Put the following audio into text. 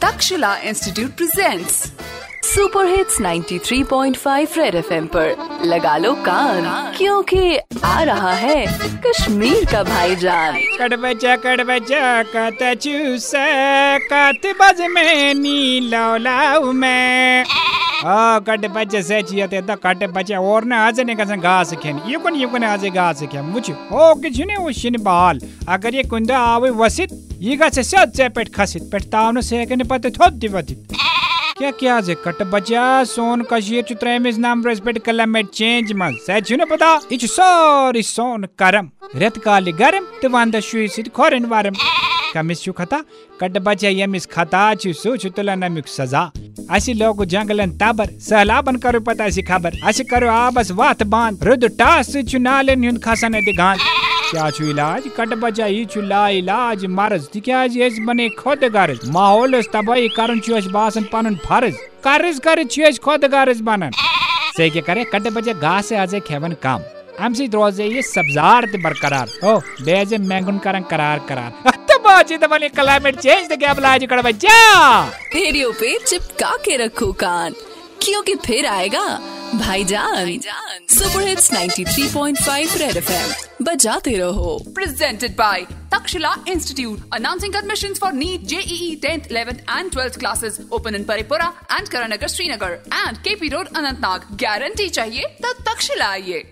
Takshila Institute presents super hits 93.5 Red FM पर। लगा लो कान, क्योंकि आ रहा है कश्मीर का भाईजान। कट बजा कट बजा, कत कत बज में कट बजा से चियते त कट बजा और न आज ने गसन घास खेन। ये कोन आज घास खेन। मुछ ओ ने वो शिन बाल। अगर ये कुंदा आवे वसित ये से पेट खसित, पेट तावन से कने पते थोद दिवतित क्या क्या जे कट बचा सोन कशीर छु त्रेमिस नाम रेस्पेक्ट क्लाइमेट चेंज मज से छु न पता? इच सारी, सोन करम। रेत काली गरम तो वंद शुई सित खोरन वारम। कमिस छु खता? कट बचा यमिस खता छु सु छु तुला नमिक सजा। असी लोग जंगलन तबर, सहलाबन करो पता असी खबर। असी करो आबस वात बाँध। रुद टास छु नालन हुन खसन दिगान क्या छु इलाज? कट यी छु ला इलाज, मरज। तिक्याज यस बने खोद गर्ज। माहौल तबाही करन छु अस बासन पनुन फ़र्ज़ कर्ज कर छु अस खोद गर्ज बनन। से क्या करे? कट बजा घास अजे खेवन काम। अम सि रोज़े ये सब्जार ते बरकरार। ओ, बेजे मैंगुन करन करार करार। तबाजी तबले क्लाइमेट चेंज ते क्या बलाज कट बजा रेडियो पे चिपका के रखो कान। क्योंकि फिर आएगा? भाईजान। सुपर हिट्स 93.5 रेड एफएम बजाते रहो। Presented by Takshila institute announcing admission for NEET JEE tenth eleventh and twelfth classes open in Parimpora and Karanagar Srinagar and K P road Anantnag guarantee चाहिए तो तक्षशिला आइए।